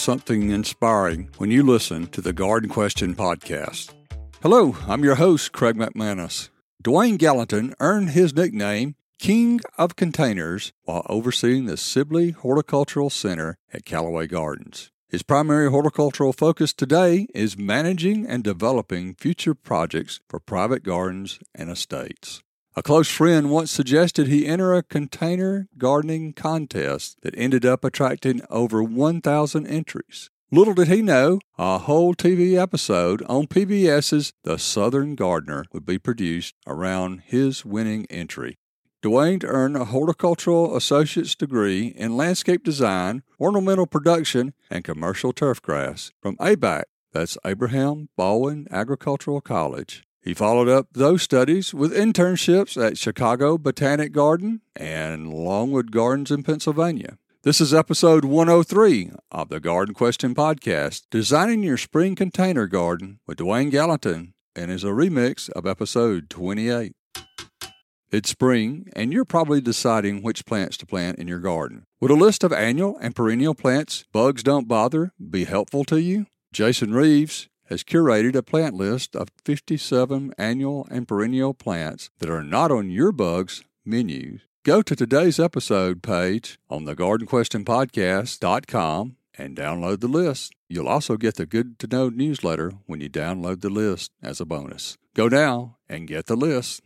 something inspiring when you listen to the Garden Question podcast. Hello, I'm your host, Craig McManus. Dewayne Gallatin earned his nickname King of Containers while overseeing the Sibley Horticultural Center at Callaway Gardens. His primary horticultural focus today is managing and developing future projects for private gardens and estates. A close friend once suggested he enter a container gardening contest that ended up attracting over 1,000 entries. Little did he know, a whole TV episode on PBS's The Southern Gardener would be produced around his winning entry. Dewayne earned a horticultural associate's degree in landscape design, ornamental production, and commercial turfgrass from ABAC, that's Abraham Baldwin Agricultural College. He followed up those studies with internships at Chicago Botanic Garden and Longwood Gardens in Pennsylvania. This is episode 103 of the Garden Question Podcast, Designing Your Spring Container Garden with Dewayne Gallatin, and is a remix of episode 28. It's spring, and you're probably deciding which plants to plant in your garden. Would a list of annual and perennial plants bugs don't bother be helpful to you? Jason Reeves, has curated a plant list of 57 annual and perennial plants that are not on your bug's menu. Go to today's episode page on the gardenquestionpodcast.com and download the list. You'll also get the Good to Know newsletter when you download the list as a bonus. Go now and get the list.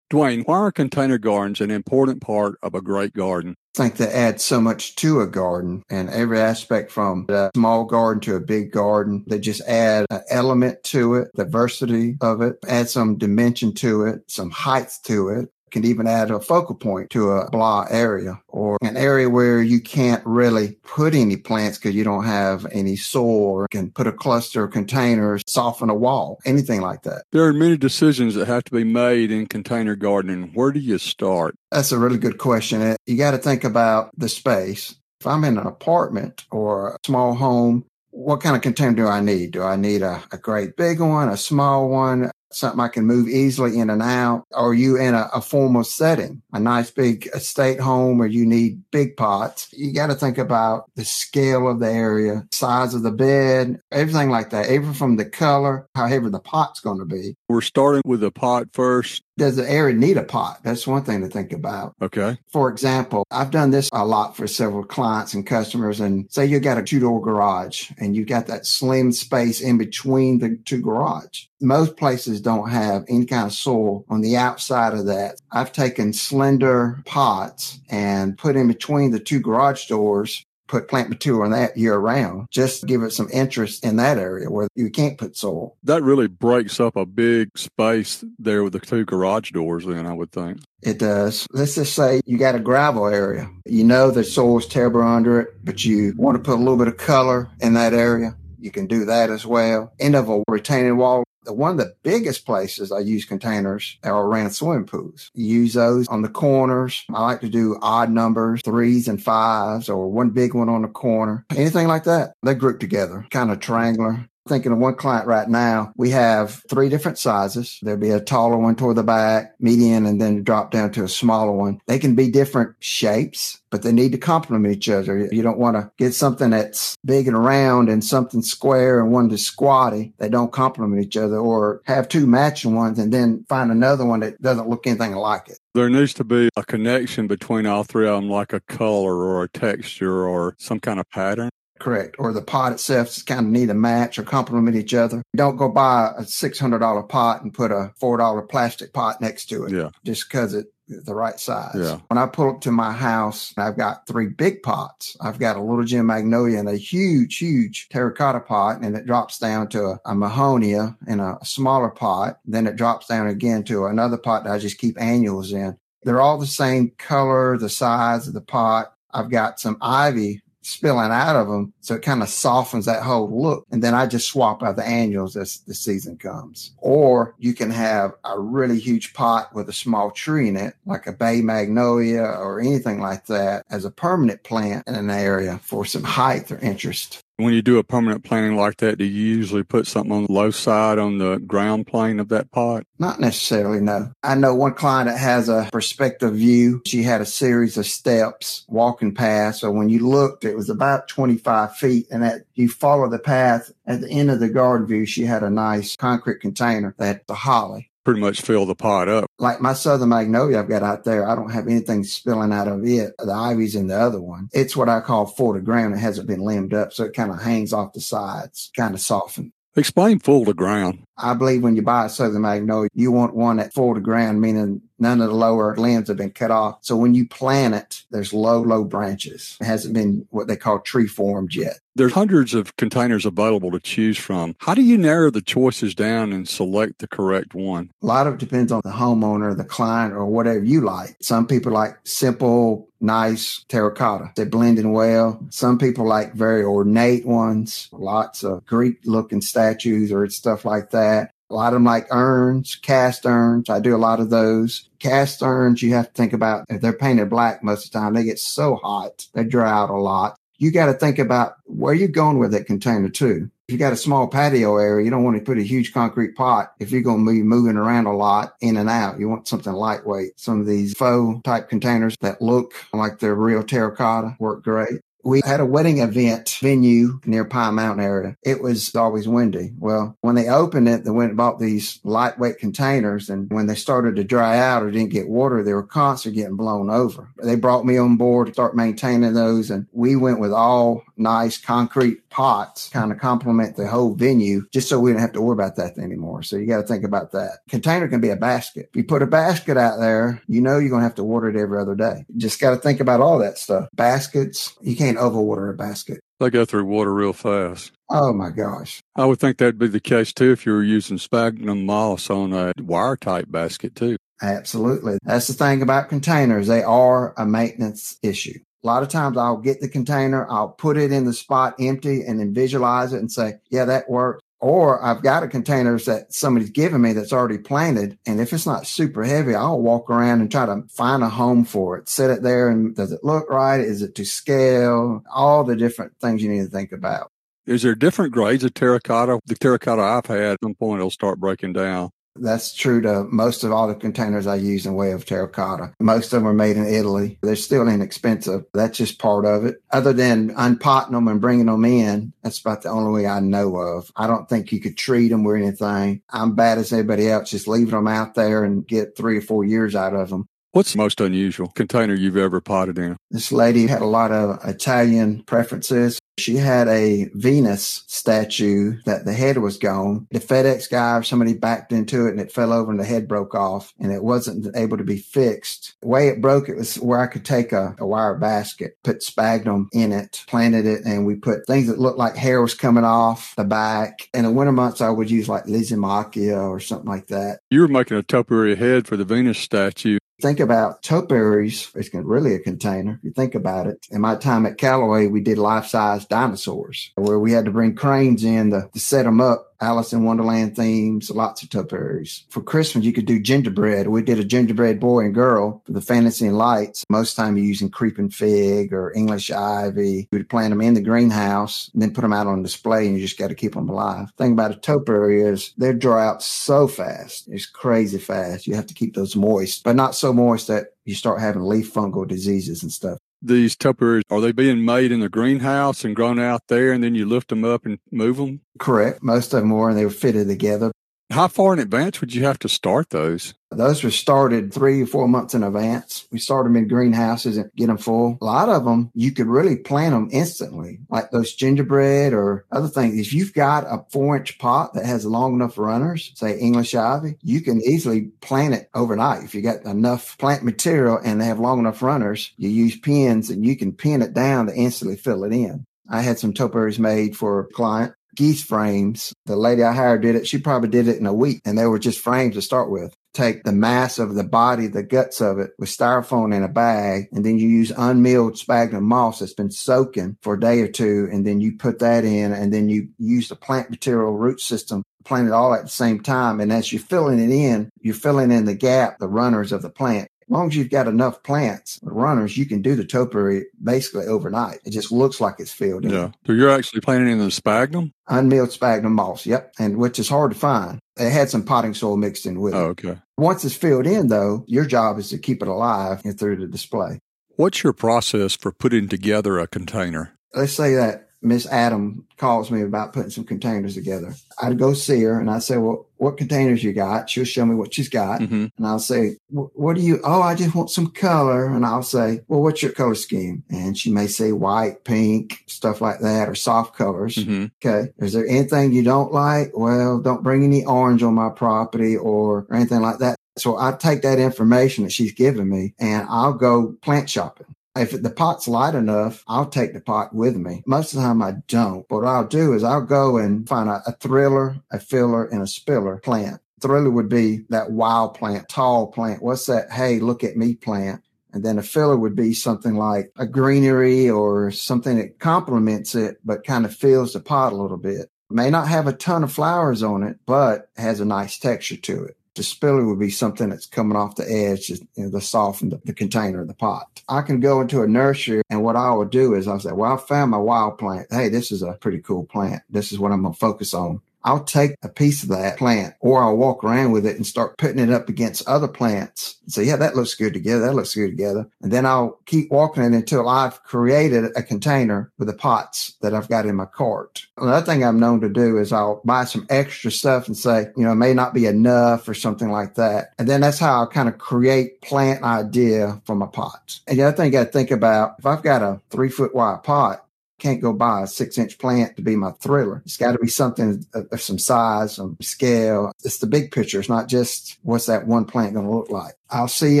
Dewayne, why are container gardens an important part of a great garden? I think they add so much to a garden and every aspect from a small garden to a big garden. They just add an element to it, diversity of it, add some dimension to it, some height to it can even add a focal point to a blah area or an area where you can't really put any plants because you don't have any soil or can put a cluster of containers, soften a wall, anything like that. There are many decisions that have to be made in container gardening. Where do you start? That's a really good question. You got to think about the space. If I'm in an apartment or a small home, what kind of container do I need? Do I need a, a great big one, a small one? Something I can move easily in and out? Are you in a, a formal setting, a nice big estate home where you need big pots? You got to think about the scale of the area, size of the bed, everything like that, even from the color, how heavy the pot's going to be. We're starting with the pot first. Does the area need a pot? That's one thing to think about. Okay. For example, I've done this a lot for several clients and customers. And say you got a two door garage and you've got that slim space in between the two garage. Most places don't have any kind of soil on the outside of that. I've taken slender pots and put in between the two garage doors put plant material in that year round, just give it some interest in that area where you can't put soil. That really breaks up a big space there with the two garage doors, then I would think. It does. Let's just say you got a gravel area. You know the soil is terrible under it, but you want to put a little bit of color in that area. You can do that as well. End of a retaining wall one of the biggest places I use containers are around swimming pools. Use those on the corners. I like to do odd numbers, threes and fives, or one big one on the corner. Anything like that, they group together, kind of triangular. Thinking of one client right now, we have three different sizes. There'll be a taller one toward the back, median, and then drop down to a smaller one. They can be different shapes, but they need to complement each other. You don't want to get something that's big and round and something square and one that's squatty. They don't complement each other or have two matching ones and then find another one that doesn't look anything like it. There needs to be a connection between all three of them, like a color or a texture or some kind of pattern. Correct. Or the pot itself is kind of need a match or complement each other. Don't go buy a $600 pot and put a $4 plastic pot next to it. Yeah. Just because it the right size. Yeah. When I pull up to my house, I've got three big pots. I've got a little gem magnolia and a huge, huge terracotta pot, and it drops down to a, a mahonia in a smaller pot. Then it drops down again to another pot that I just keep annuals in. They're all the same color, the size of the pot. I've got some ivy spilling out of them. So it kind of softens that whole look. And then I just swap out the annuals as the season comes. Or you can have a really huge pot with a small tree in it, like a bay magnolia or anything like that as a permanent plant in an area for some height or interest. When you do a permanent planting like that, do you usually put something on the low side on the ground plane of that pot? Not necessarily, no. I know one client that has a perspective view. She had a series of steps walking past. So when you looked, it was about 25 feet and that you follow the path at the end of the garden view, she had a nice concrete container that the holly pretty much fill the pot up. Like my southern magnolia I've got out there, I don't have anything spilling out of it. The ivy's in the other one. It's what I call full to ground. It hasn't been limbed up, so it kind of hangs off the sides, kind of softened. Explain full to ground. I believe when you buy a southern magnolia, you want one at full to ground, meaning none of the lower limbs have been cut off. So when you plant it, there's low, low branches. It hasn't been what they call tree formed yet. There's hundreds of containers available to choose from. How do you narrow the choices down and select the correct one? A lot of it depends on the homeowner, the client, or whatever you like. Some people like simple, nice terracotta. They blend in well. Some people like very ornate ones, lots of Greek looking statues or stuff like that. A lot of them like urns, cast urns. I do a lot of those. Cast urns, you have to think about if they're painted black most of the time, they get so hot, they dry out a lot. You got to think about where you're going with that container too. If you got a small patio area, you don't want to put a huge concrete pot if you're going to be moving around a lot in and out. You want something lightweight. Some of these faux type containers that look like they're real terracotta work great. We had a wedding event venue near Pine Mountain area. It was always windy. Well, when they opened it, they went and bought these lightweight containers. And when they started to dry out or didn't get water, they were constantly getting blown over. They brought me on board to start maintaining those. And we went with all nice concrete pots, kind of complement the whole venue, just so we don't have to worry about that anymore. So you got to think about that. Container can be a basket. If you put a basket out there, you know you're going to have to water it every other day. You just got to think about all that stuff. Baskets, you can't overwater a basket. They go through water real fast. Oh my gosh. I would think that'd be the case too if you were using sphagnum moss on a wire type basket too. Absolutely. That's the thing about containers. They are a maintenance issue. A lot of times I'll get the container, I'll put it in the spot empty and then visualize it and say, yeah, that works. Or I've got a container that somebody's given me that's already planted. And if it's not super heavy, I'll walk around and try to find a home for it. Set it there and does it look right? Is it to scale? All the different things you need to think about. Is there different grades of terracotta? The terracotta I've had, at some point it'll start breaking down. That's true to most of all the containers I use in way of terracotta. Most of them are made in Italy. They're still inexpensive. That's just part of it. Other than unpotting them and bringing them in, that's about the only way I know of. I don't think you could treat them or anything. I'm bad as anybody else, just leaving them out there and get three or four years out of them. What's the most unusual container you've ever potted in? This lady had a lot of Italian preferences. She had a Venus statue that the head was gone. The FedEx guy or somebody backed into it and it fell over and the head broke off and it wasn't able to be fixed. The way it broke, it was where I could take a, a wire basket, put sphagnum in it, planted it, and we put things that looked like hair was coming off the back. In the winter months, I would use like Lysimachia or something like that. You were making a topiary head for the Venus statue think about topiaries, it's really a container. If you think about it, in my time at Callaway, we did life size dinosaurs where we had to bring cranes in to, to set them up Alice in Wonderland themes, lots of topiaries. For Christmas, you could do gingerbread. We did a gingerbread boy and girl for the Fantasy In Lights. Most time you're using creeping fig or English ivy. You would plant them in the greenhouse and then put them out on display and you just got to keep them alive. Thing about a topiary is they dry out so fast. It's crazy fast. You have to keep those moist, but not so moist that you start having leaf fungal diseases and stuff these topiaries are they being made in the greenhouse and grown out there and then you lift them up and move them? Correct. Most of them were and they were fitted together how far in advance would you have to start those? Those were started three or four months in advance. We start them in greenhouses and get them full. A lot of them, you could really plant them instantly, like those gingerbread or other things. If you've got a four inch pot that has long enough runners, say English ivy, you can easily plant it overnight. If you got enough plant material and they have long enough runners, you use pins and you can pin it down to instantly fill it in. I had some topiaries made for a client geese frames. The lady I hired did it. She probably did it in a week and they were just frames to start with. take the mass of the body, the guts of it with styrofoam in a bag. And then you use unmilled sphagnum moss that's been soaking for a day or two. And then you put that in and then you use the plant material root system plant it all at the same time. And as you're filling it in, you're filling in the gap, the runners of the plant. As long as you've got enough plants, runners, you can do the topiary basically overnight. It just looks like it's filled in. Yeah. So you're actually planting in the sphagnum? Unmilled sphagnum moss. Yep. And which is hard to find. It had some potting soil mixed in with it. Oh, okay. Once it's filled in, though, your job is to keep it alive and through the display. What's your process for putting together a container? Let's say that Miss Adam calls me about putting some containers together. I'd go see her and I'd say, well, what containers you got? She'll show me what she's got. Mm-hmm. And I'll say, what do you, oh, I just want some color. And I'll say, well, what's your color scheme? And she may say white, pink, stuff like that, or soft colors. Mm-hmm. Okay. Is there anything you don't like? Well, don't bring any orange on my property or, or anything like that. So I take that information that she's given me and I'll go plant shopping. If the pot's light enough, I'll take the pot with me. Most of the time I don't. But what I'll do is I'll go and find a, a thriller, a filler, and a spiller plant. Thriller would be that wild plant, tall plant. What's that? Hey, look at me plant. And then a filler would be something like a greenery or something that complements it, but kind of fills the pot a little bit. May not have a ton of flowers on it, but has a nice texture to it. The spiller would be something that's coming off the edge, you know, the soften the, the container, the pot. I can go into a nursery and what I would do is I'll say, well, I found my wild plant. Hey, this is a pretty cool plant. This is what I'm going to focus on. I'll take a piece of that plant or I'll walk around with it and start putting it up against other plants say, yeah, that looks good together. That looks good together. And then I'll keep walking it until I've created a container with the pots that I've got in my cart. Another thing I'm known to do is I'll buy some extra stuff and say, you know, it may not be enough or something like that. And then that's how I kind of create plant idea for my pots. And the other thing I think about, if I've got a three foot wide pot, can't go buy a six inch plant to be my thriller. It's got to be something of, some size, some scale. It's the big picture. It's not just what's that one plant going to look like. I'll see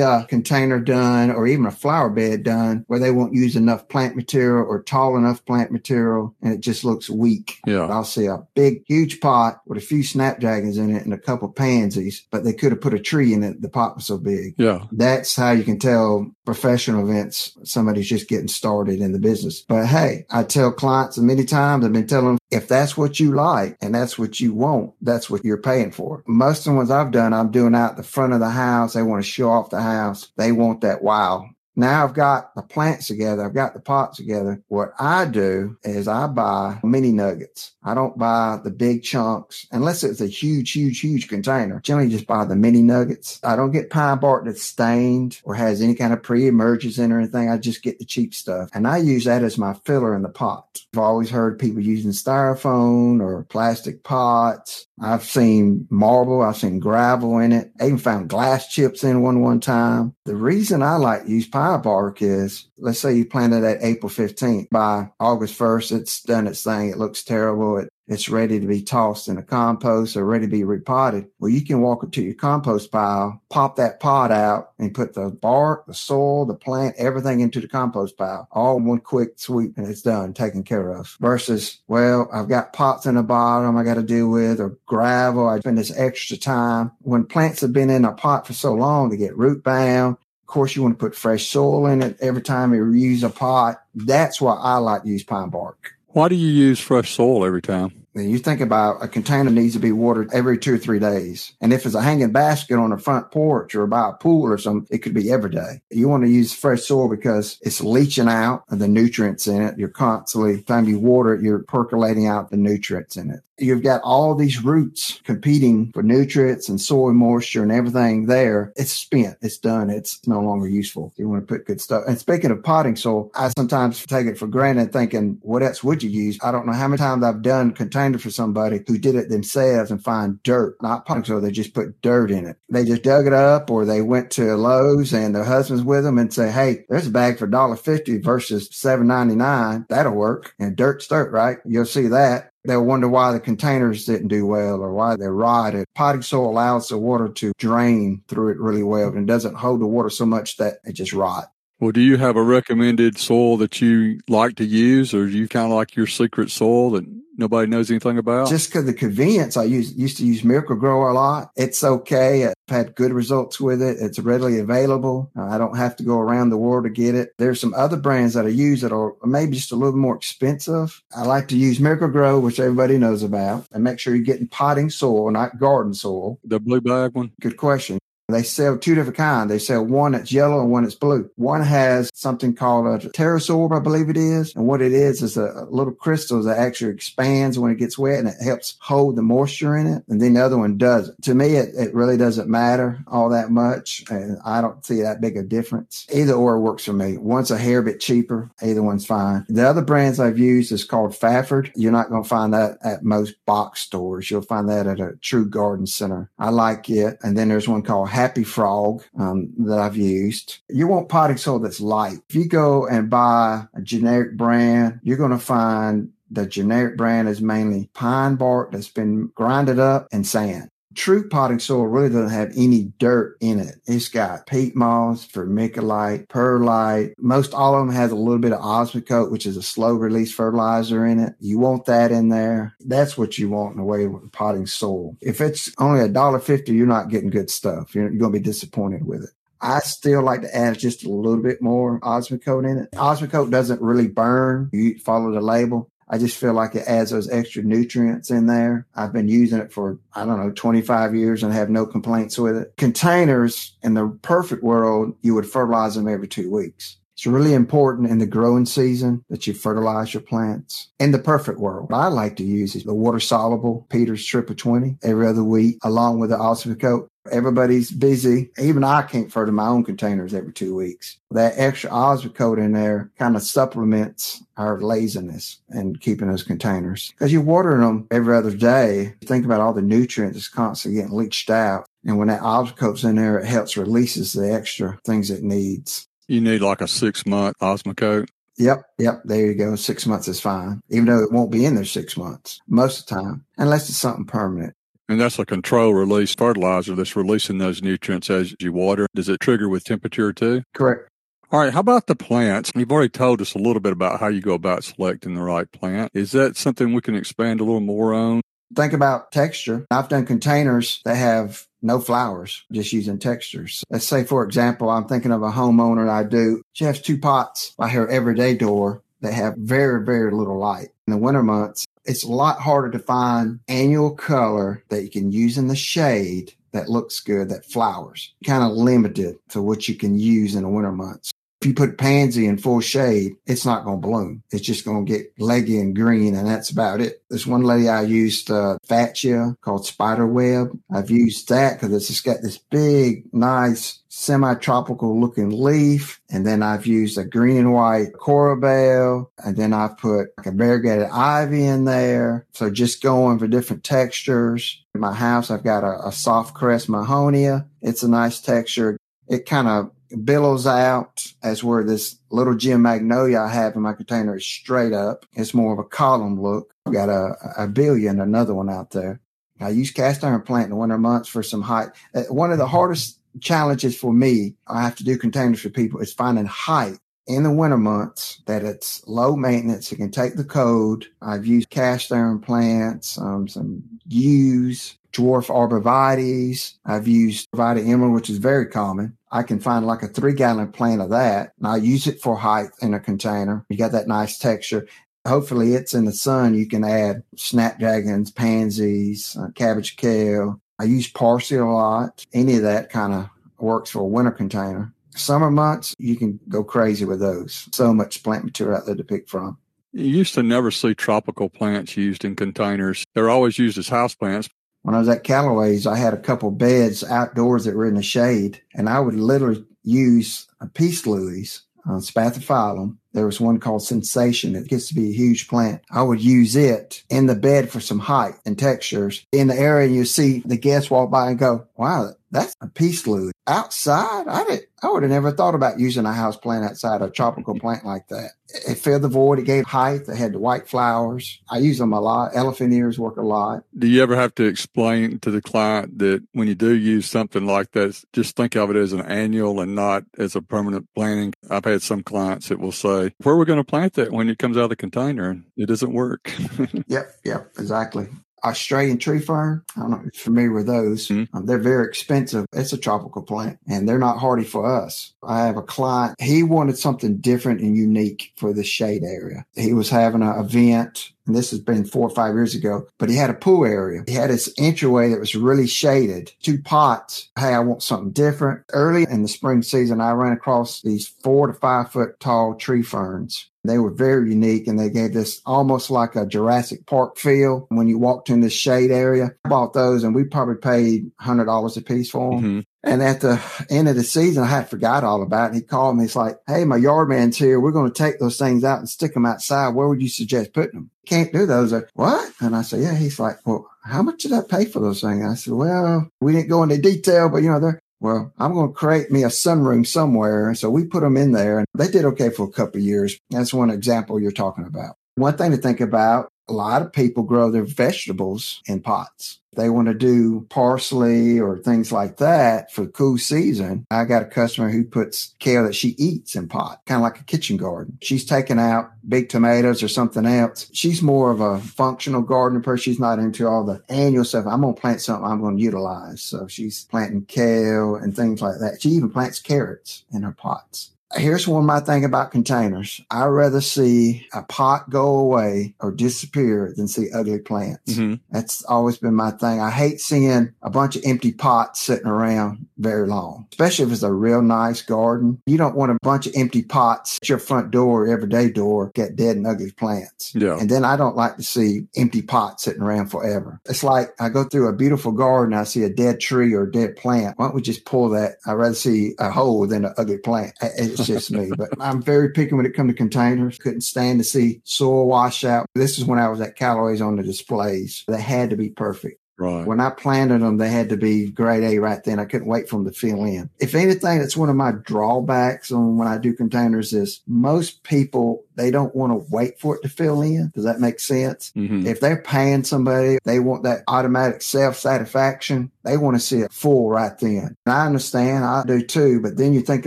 a container done or even a flower bed done where they won't use enough plant material or tall enough plant material and it just looks weak. Yeah. I'll see a big, huge pot with a few snapdragons in it and a couple pansies, but they could have put a tree in it. The pot was so big. Yeah. That's how you can tell professional events somebody's just getting started in the business. But hey, I tell clients many times, I've been telling if that's what you like and that's what you want, that's what you're paying for. Most of the ones I've done, I'm doing out the front of the house. They want to show off the house. They want that wow. Now I've got the plants together. I've got the pots together. What I do is I buy mini nuggets. I don't buy the big chunks unless it's a huge, huge, huge container. Generally just buy the mini nuggets. I don't get pine bark that's stained or has any kind of pre-emergence in or anything. I just get the cheap stuff and I use that as my filler in the pot. I've always heard people using styrofoam or plastic pots. I've seen marble. I've seen gravel in it. I even found glass chips in one one time. The reason I like to use pine bark is, let's say you planted at April 15th. By August 1st, it's done its thing. It looks terrible. It it's ready to be tossed in a compost or ready to be repotted. Well, you can walk up to your compost pile, pop that pot out and put the bark, the soil, the plant, everything into the compost pile, all one quick sweep and it's done, taken care of versus, well, I've got pots in the bottom I got to deal with or gravel. I spend this extra time when plants have been in a pot for so long, they get root bound. Of course, you want to put fresh soil in it every time you use a pot. That's why I like to use pine bark. Why do you use fresh soil every time? Then you think about a container needs to be watered every two or three days. And if it's a hanging basket on a front porch or by a pool or something, it could be every day. You want to use fresh soil because it's leaching out the nutrients in it. You're constantly, time you water it, you're percolating out the nutrients in it you've got all these roots competing for nutrients and soil moisture and everything there. It's spent. It's done. It's no longer useful. You want to put good stuff. And speaking of potting soil, I sometimes take it for granted thinking, what else would you use? I don't know how many times I've done container for somebody who did it themselves and find dirt, not potting soil. They just put dirt in it. They just dug it up or they went to Lowe's and their husband's with them and say, Hey, there's a bag for $1.50 versus $7.99. That'll work. And dirt's dirt, right? You'll see that they'll wonder why the containers didn't do well or why they rotted. Potting soil allows the water to drain through it really well and doesn't hold the water so much that it just rot. Well, do you have a recommended soil that you like to use, or do you kind of like your secret soil that nobody knows anything about? Just because the convenience, I use, used to use Miracle-Gro a lot. It's okay. I've had good results with it. It's readily available. Uh, I don't have to go around the world to get it. There's some other brands that I use that are maybe just a little more expensive. I like to use Miracle-Gro, which everybody knows about, and make sure you're getting potting soil, not garden soil. The blue bag one? Good question. They sell two different kinds. They sell one that's yellow and one that's blue. One has something called a Terra-Sorb, I believe it is. And what it is is a little crystal that actually expands when it gets wet and it helps hold the moisture in it. And then the other one doesn't. To me, it, it really doesn't matter all that much. And I don't see that big a difference. Either or works for me. One's a hair bit cheaper. Either one's fine. The other brands I've used is called Fafard. You're not going to find that at most box stores. You'll find that at a true garden center. I like it. And then there's one called Happy Frog um, that I've used. You want potting soil that's light. If you go and buy a generic brand, you're going to find the generic brand is mainly pine bark that's been grinded up and sand. True potting soil really doesn't have any dirt in it. It's got peat moss, vermiculite, perlite. Most all of them has a little bit of osmocote, which is a slow release fertilizer in it. You want that in there. That's what you want in the way of potting soil. If it's only a dollar fifty, you're not getting good stuff. You're, you're going to be disappointed with it. I still like to add just a little bit more osmocote in it. Osmocote doesn't really burn. You follow the label. I just feel like it adds those extra nutrients in there. I've been using it for, I don't know, 25 years and have no complaints with it. Containers in the perfect world, you would fertilize them every two weeks. It's really important in the growing season that you fertilize your plants. In the perfect world, what I like to use is the water soluble Peters Triple 20 every other week, along with the Osmocote. Everybody's busy. Even I can't fertilize my own containers every two weeks. That extra Osmocote in there kind of supplements our laziness and keeping those containers. Because you're watering them every other day. Think about all the nutrients that's constantly getting leached out. And when that Osmocote's in there, it helps releases the extra things it needs. You need like a six month Osmocote. Yep, yep. There you go. Six months is fine, even though it won't be in there six months most of the time, unless it's something permanent. And that's a control release fertilizer that's releasing those nutrients as you water. Does it trigger with temperature too? Correct. All right. How about the plants? You've already told us a little bit about how you go about selecting the right plant. Is that something we can expand a little more on? Think about texture. I've done containers that have no flowers, just using textures. Let's say, for example, I'm thinking of a homeowner I do. She has two pots by her everyday door that have very, very little light. In the winter months, it's a lot harder to find annual color that you can use in the shade that looks good, that flowers. Kind of limited to what you can use in the winter months. If you put pansy in full shade, it's not going to bloom. It's just going to get leggy and green, and that's about it. This one lady I used uh, Fatsia called Spiderweb. I've used that because it's just got this big, nice, semi-tropical looking leaf. And then I've used a green and white Corabelle. And then I've put like a variegated ivy in there. So just going for different textures. In my house, I've got a, a Soft Caress mahonia. It's a nice texture. It kind of billows out as where this little gem magnolia I have in my container is straight up. It's more of a column look. I've got a, a billion, another one out there. I use cast iron plant in the winter months for some height. Uh, one of the hardest challenges for me, I have to do containers for people is finding height in the winter months that it's low maintenance. It can take the code. I've used cast iron plants, um, some yews, dwarf arborvitaes. I've used arborvitae emerald, which is very common. I can find like a three gallon plant of that and I use it for height in a container. You got that nice texture. Hopefully it's in the sun. You can add snapdragons, pansies, uh, cabbage kale. I use parsley a lot. Any of that kind of works for a winter container. Summer months, you can go crazy with those. So much plant material out there to pick from. You used to never see tropical plants used in containers. They're always used as houseplants. When I was at Callaway's, I had a couple beds outdoors that were in the shade, and I would literally use a peace lilies, uh, spathiphyllum. There was one called Sensation. It gets to be a huge plant. I would use it in the bed for some height and textures. In the area, you see the guests walk by and go, wow, that's a peace lily. Outside, I did I would have never thought about using a house plant outside a tropical plant like that. It filled the void. It gave height. It had the white flowers. I use them a lot. Elephant ears work a lot. Do you ever have to explain to the client that when you do use something like that, just think of it as an annual and not as a permanent planting? I've had some clients that will say, say, where are we going to plant that when it comes out of the container and it doesn't work? yep, yep, exactly. Australian tree fern. I don't know if you're familiar with those. Mm-hmm. Um, they're very expensive. It's a tropical plant and they're not hardy for us. I have a client. He wanted something different and unique for the shade area. He was having an event and this has been four or five years ago, but he had a pool area. He had his entryway that was really shaded, two pots. Hey, I want something different. Early in the spring season, I ran across these four to five foot tall tree ferns. They were very unique and they gave this almost like a Jurassic Park feel when you walked in this shade area. I bought those and we probably paid $100 a piece for them. Mm-hmm. And at the end of the season, I had forgot all about it. He called me. He's like, Hey, my yard man's here. We're going to take those things out and stick them outside. Where would you suggest putting them? Can't do those. Like, what? And I said, yeah. He's like, well, how much did I pay for those things? I said, well, we didn't go into detail, but you know, they're, well, I'm going to create me a sunroom somewhere. And so we put them in there and they did okay for a couple of years. That's one example you're talking about. One thing to think about, a lot of people grow their vegetables in pots they want to do parsley or things like that for cool season. I got a customer who puts kale that she eats in pot, kind of like a kitchen garden. She's taking out big tomatoes or something else. She's more of a functional gardener person. She's not into all the annual stuff. I'm going to plant something I'm going to utilize. So she's planting kale and things like that. She even plants carrots in her pots here's one of my thing about containers. I rather see a pot go away or disappear than see ugly plants. Mm-hmm. That's always been my thing. I hate seeing a bunch of empty pots sitting around very long, especially if it's a real nice garden. You don't want a bunch of empty pots at your front door, everyday door, get dead and ugly plants. Yeah. And then I don't like to see empty pots sitting around forever. It's like I go through a beautiful garden, I see a dead tree or a dead plant. Why don't we just pull that? I'd rather see a hole than an ugly plant. It's just me, but I'm very picky when it comes to containers. Couldn't stand to see soil washout. This is when I was at Callaway's on the displays. They had to be perfect. Right. When I planted them, they had to be grade A right then. I couldn't wait for them to fill in. If anything, that's one of my drawbacks on when I do containers is most people, they don't want to wait for it to fill in. Does that make sense? Mm-hmm. If they're paying somebody, they want that automatic self satisfaction. They want to see it full right then. And I understand. I do too. But then you think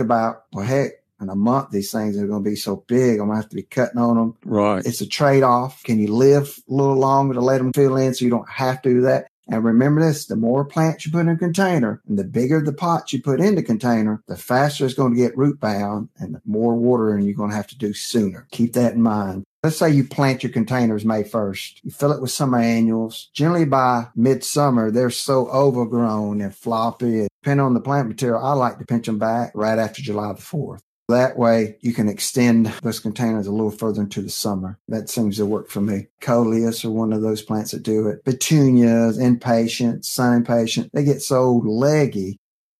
about, well, heck, in a month, these things are going to be so big. I'm going to have to be cutting on them. Right. It's a trade off. Can you live a little longer to let them fill in so you don't have to do that? And remember this, the more plants you put in a container and the bigger the pots you put in the container, the faster it's going to get root bound and the more watering you're going to have to do sooner. Keep that in mind. Let's say you plant your containers May 1st. You fill it with summer annuals. Generally by midsummer, they're so overgrown and floppy. Depending on the plant material, I like to pinch them back right after July the 4th. That way you can extend those containers a little further into the summer. That seems to work for me. Coleus are one of those plants that do it. Petunias, impatient, sun impatient, they get so leggy.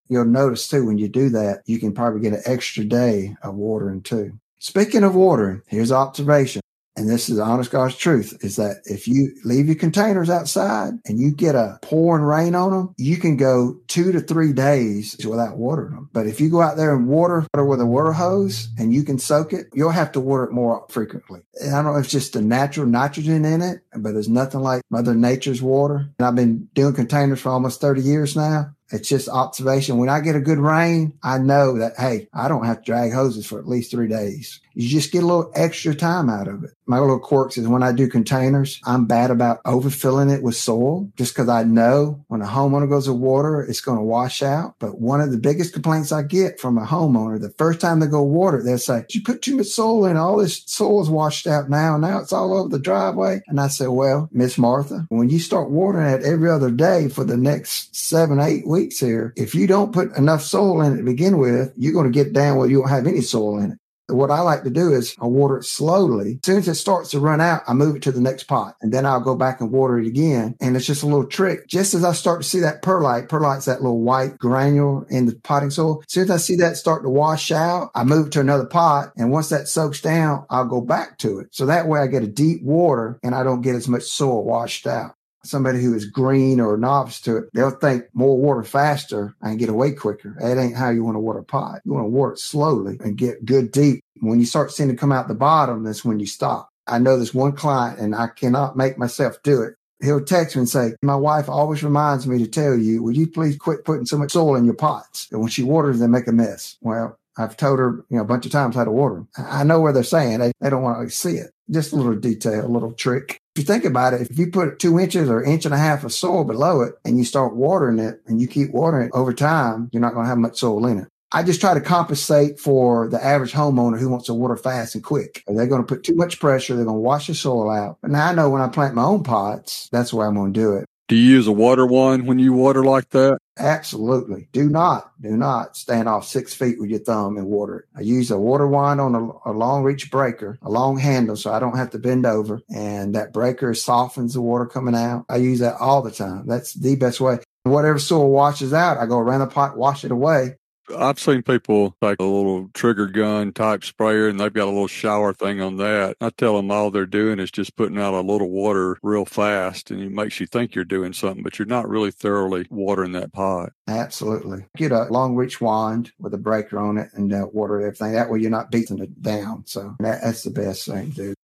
You'll notice too, when you do that, you can probably get an extra day of watering too. Speaking of watering, here's observation and this is honest God's truth, is that if you leave your containers outside and you get a pouring rain on them, you can go two to three days without watering them. But if you go out there and water with a water hose and you can soak it, you'll have to water it more frequently. And I don't know if it's just the natural nitrogen in it, but there's nothing like Mother Nature's water. And I've been doing containers for almost 30 years now. It's just observation. When I get a good rain, I know that, hey, I don't have to drag hoses for at least three days. You just get a little extra time out of it. My little quirks is when I do containers, I'm bad about overfilling it with soil just because I know when a homeowner goes to water, it's going to wash out. But one of the biggest complaints I get from a homeowner, the first time they go water, they'll say, you put too much soil in. All this soil is washed out now. Now it's all over the driveway. And I say, well, Miss Martha, when you start watering it every other day for the next seven, eight weeks, weeks here. If you don't put enough soil in it to begin with, you're going to get down where you don't have any soil in it. What I like to do is I water it slowly. As soon as it starts to run out, I move it to the next pot and then I'll go back and water it again. And it's just a little trick. Just as I start to see that perlite, perlite's that little white granule in the potting soil. As soon as I see that start to wash out, I move to another pot. And once that soaks down, I'll go back to it. So that way I get a deep water and I don't get as much soil washed out somebody who is green or novice to it, they'll think more water faster and get away quicker. That ain't how you want to water a pot. You want to water it slowly and get good deep. When you start seeing it come out the bottom, that's when you stop. I know this one client and I cannot make myself do it. He'll text me and say, My wife always reminds me to tell you, will you please quit putting so much soil in your pots? And when she waters, they make a mess. Well, I've told her, you know, a bunch of times how to water them. I know where they're saying. They, they don't want to see it. Just a little detail, a little trick. If you think about it, if you put two inches or inch and a half of soil below it and you start watering it and you keep watering it over time, you're not going to have much soil in it. I just try to compensate for the average homeowner who wants to water fast and quick. They're going to put too much pressure, they're going to wash the soil out. But now I know when I plant my own pots, that's where I'm going to do it. Do you use a water wand when you water like that? Absolutely. Do not, do not stand off six feet with your thumb and water it. I use a water wand on a, a, long reach breaker, a long handle, so I don't have to bend over. And that breaker softens the water coming out. I use that all the time. That's the best way. Whatever soil washes out, I go around the pot, wash it away, I've seen people take a little trigger gun type sprayer and they've got a little shower thing on that. I tell them all they're doing is just putting out a little water real fast and it makes you think you're doing something, but you're not really thoroughly watering that pot. Absolutely. Get a long reach wand with a breaker on it and uh, water everything. That way you're not beating it down. So that, that's the best thing to do.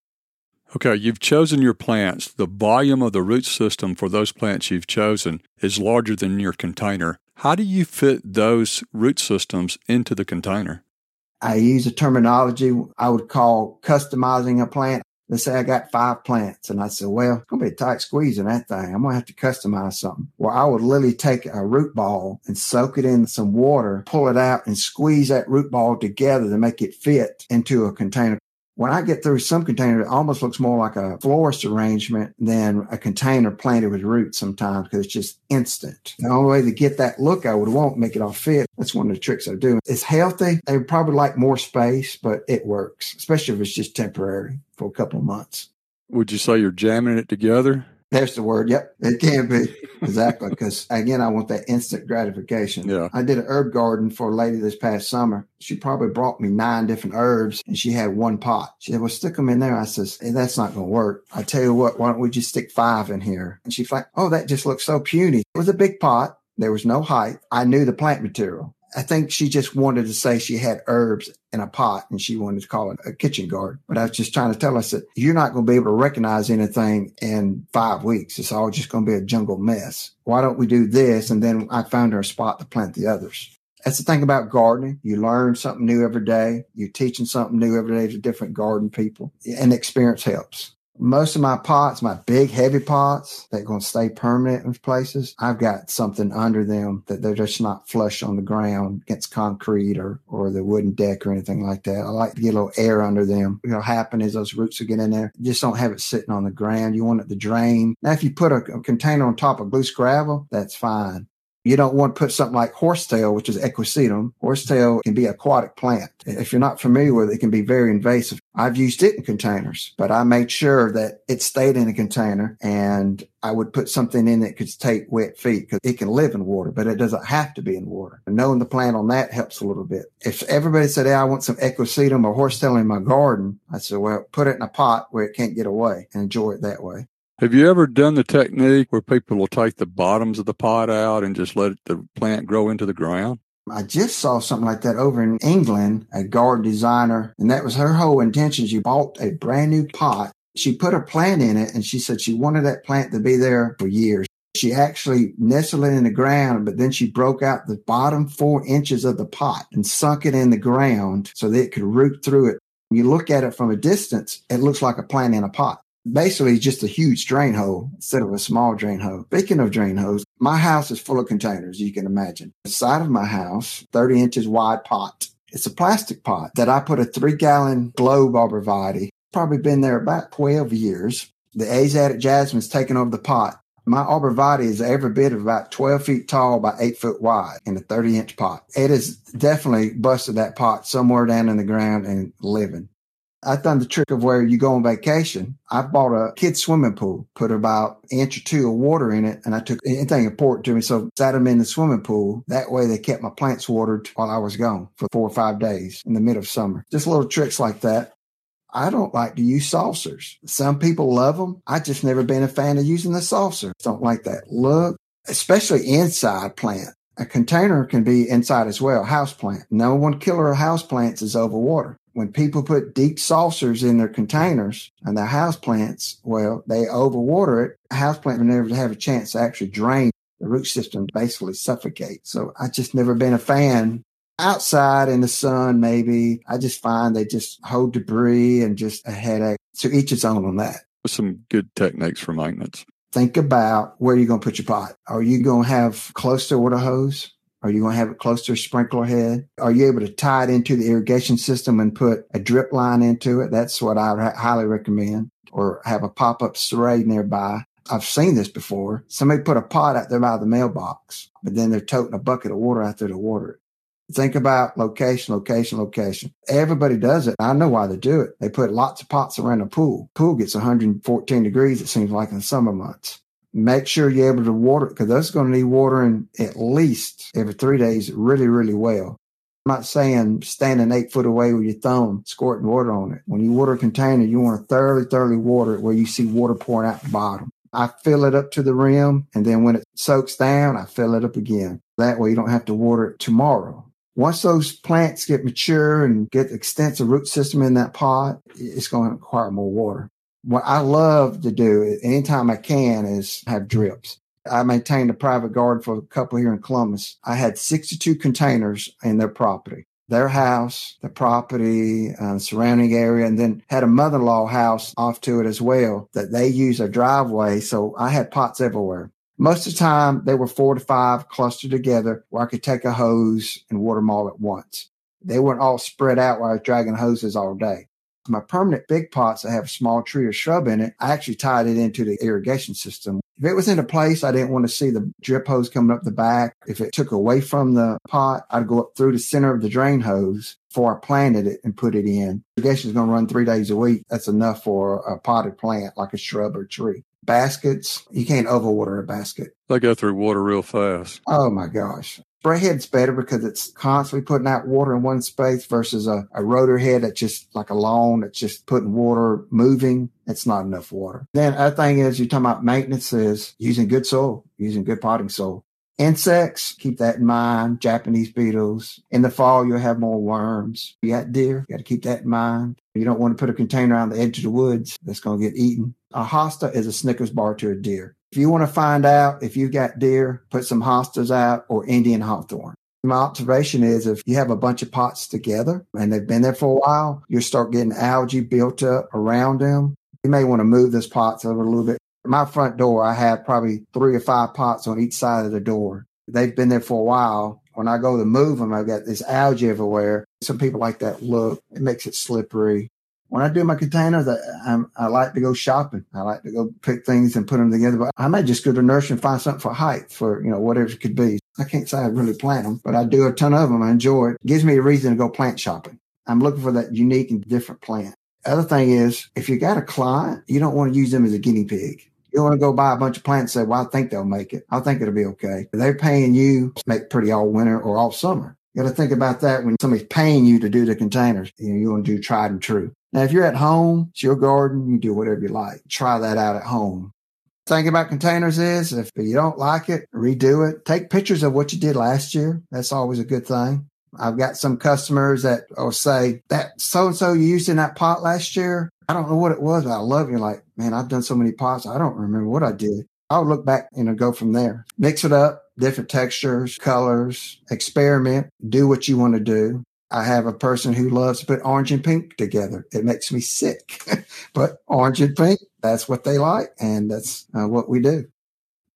Okay, you've chosen your plants. The volume of the root system for those plants you've chosen is larger than your container. How do you fit those root systems into the container? I use a terminology I would call customizing a plant. Let's say I got five plants and I said, well, it's going to be a tight squeeze in that thing. I'm going to have to customize something. Well, I would literally take a root ball and soak it in some water, pull it out and squeeze that root ball together to make it fit into a container. When I get through some container, it almost looks more like a florist arrangement than a container planted with roots sometimes because it's just instant. The only way to get that look I would want, make it all fit. That's one of the tricks I do. It's healthy. They would probably like more space, but it works, especially if it's just temporary for a couple of months. Would you say you're jamming it together? There's the word. Yep. It can be. Exactly. Because again, I want that instant gratification. Yeah. I did an herb garden for a lady this past summer. She probably brought me nine different herbs and she had one pot. She said, well, stick them in there. I says, hey, that's not going to work. I tell you what, why don't we just stick five in here? And she's like, oh, that just looks so puny. It was a big pot. There was no height. I knew the plant material. I think she just wanted to say she had herbs in a pot and she wanted to call it a kitchen garden. But I was just trying to tell us that you're not going to be able to recognize anything in five weeks. It's all just going to be a jungle mess. Why don't we do this? And then I found her a spot to plant the others. That's the thing about gardening. You learn something new every day. You're teaching something new every day to different garden people and experience helps. Most of my pots, my big heavy pots that going to stay permanent in places, I've got something under them that they're just not flush on the ground against concrete or, or the wooden deck or anything like that. I like to get a little air under them. What'll happen is those roots will get in there. Just don't have it sitting on the ground. You want it to drain. Now, if you put a, a container on top of loose gravel, that's fine. You don't want to put something like horsetail, which is equisetum. Horsetail can be aquatic plant. If you're not familiar with it, it can be very invasive. I've used it in containers, but I made sure that it stayed in a container and I would put something in that could take wet feet because it can live in water, but it doesn't have to be in water. And knowing the plant on that helps a little bit. If everybody said, Hey, I want some equisetum or horsetail in my garden, I said, well, put it in a pot where it can't get away and enjoy it that way. Have you ever done the technique where people will take the bottoms of the pot out and just let the plant grow into the ground? I just saw something like that over in England, a garden designer, and that was her whole intention. She bought a brand new pot. She put a plant in it and she said she wanted that plant to be there for years. She actually nestled it in the ground, but then she broke out the bottom four inches of the pot and sunk it in the ground so that it could root through it. When you look at it from a distance, it looks like a plant in a pot basically just a huge drain hole instead of a small drain hole. Speaking of drain holes, my house is full of containers, you can imagine. The side of my house, 30 inches wide pot. It's a plastic pot that I put a three gallon globe arborvitae. Probably been there about 12 years. The Asiatic jasmine's taken over the pot. My arborvitae is every bit of about 12 feet tall by 8 foot wide in a 30 inch pot. It has definitely busted that pot somewhere down in the ground and living. I've done the trick of where you go on vacation. I bought a kid's swimming pool, put about inch or two of water in it, and I took anything important to me. So sat them in the swimming pool. That way they kept my plants watered while I was gone for four or five days in the middle of summer. Just little tricks like that. I don't like to use saucers. Some people love them. I just never been a fan of using the saucer. Don't like that look, especially inside plant. A container can be inside as well. House plant. No one killer of house plants is over water when people put deep saucers in their containers and their house plants, well, they overwater it. A house plant will never have a chance to actually drain. The root system basically suffocate. So I just never been a fan Outside in the sun, maybe I just find they just hold debris and just a headache. So each its own on that. Some good techniques for maintenance. Think about where you're going to put your pot. Are you going to have close to water hose? Are you going to have it close to a sprinkler head? Are you able to tie it into the irrigation system and put a drip line into it? That's what I highly recommend. Or have a pop up spray nearby. I've seen this before. Somebody put a pot out there by the mailbox, but then they're toting a bucket of water out there to water it. Think about location, location, location. Everybody does it. I know why they do it. They put lots of pots around a pool. Pool gets 114 degrees, it seems like in the summer months. Make sure you're able to water it because those are going to need watering at least every three days really, really well. I'm not saying standing eight foot away with your thumb squirting water on it. When you water a container, you want to thoroughly, thoroughly water it where you see water pouring out the bottom. I fill it up to the rim, and then when it soaks down, I fill it up again. That way you don't have to water it tomorrow. Once those plants get mature and get extensive root system in that pot, it's going to require more water. What I love to do anytime I can is have drips. I maintained a private garden for a couple here in Columbus. I had 62 containers in their property, their house, the property, uh, surrounding area, and then had a mother-in-law house off to it as well that they use a driveway. So I had pots everywhere. Most of the time, they were four to five clustered together where I could take a hose and water them all at once. They weren't all spread out while I was dragging hoses all day. My permanent big pots that have a small tree or shrub in it, I actually tied it into the irrigation system. If it was in a place I didn't want to see the drip hose coming up the back, if it took away from the pot, I'd go up through the center of the drain hose before I planted it and put it in. Irrigation is going to run three days a week. That's enough for a potted plant like a shrub or tree baskets. You can't overwater a basket. They go through water real fast. Oh my gosh. Spray head's better because it's constantly putting out water in one space versus a, a rotor head that's just like a lawn that's just putting water moving. It's not enough water. Then other thing is you're talking about maintenance is using good soil, using good potting soil. Insects, keep that in mind. Japanese beetles. In the fall, you'll have more worms. You got deer, you got to keep that in mind. You don't want to put a container on the edge of the woods that's going to get eaten. A hosta is a Snickers bar to a deer. If you want to find out if you've got deer, put some hostas out or Indian hawthorn. My observation is if you have a bunch of pots together and they've been there for a while, you'll start getting algae built up around them. You may want to move those pots over a little bit. My front door, I have probably three or five pots on each side of the door. They've been there for a while. When I go to move them, I've got this algae everywhere. Some people like that look. It makes it slippery when I do my containers, I, I, like to go shopping. I like to go pick things and put them together. But I may just go to nursery and find something for height for, you know, whatever it could be. I can't say I really plant them, but I do a ton of them. I enjoy it. it gives me a reason to go plant shopping. I'm looking for that unique and different plant. Other thing is, if you got a client, you don't want to use them as a guinea pig. You want to go buy a bunch of plants and say, well, I think they'll make it. I think it'll be okay. They're paying you to make pretty all winter or all summer. You got to think about that when somebody's paying you to do the containers. You, know, you want to do tried and true. Now, if you're at home, it's your garden, you do whatever you like. Try that out at home. Thing about containers is if you don't like it, redo it. Take pictures of what you did last year. That's always a good thing. I've got some customers that will say that so and so you used in that pot last year. I don't know what it was, but I love you. Like, man, I've done so many pots. I don't remember what I did. I'll look back and go from there. Mix it up, different textures, colors, experiment, do what you want to do. I have a person who loves to put orange and pink together. It makes me sick, but orange and pink, that's what they like. And that's uh, what we do.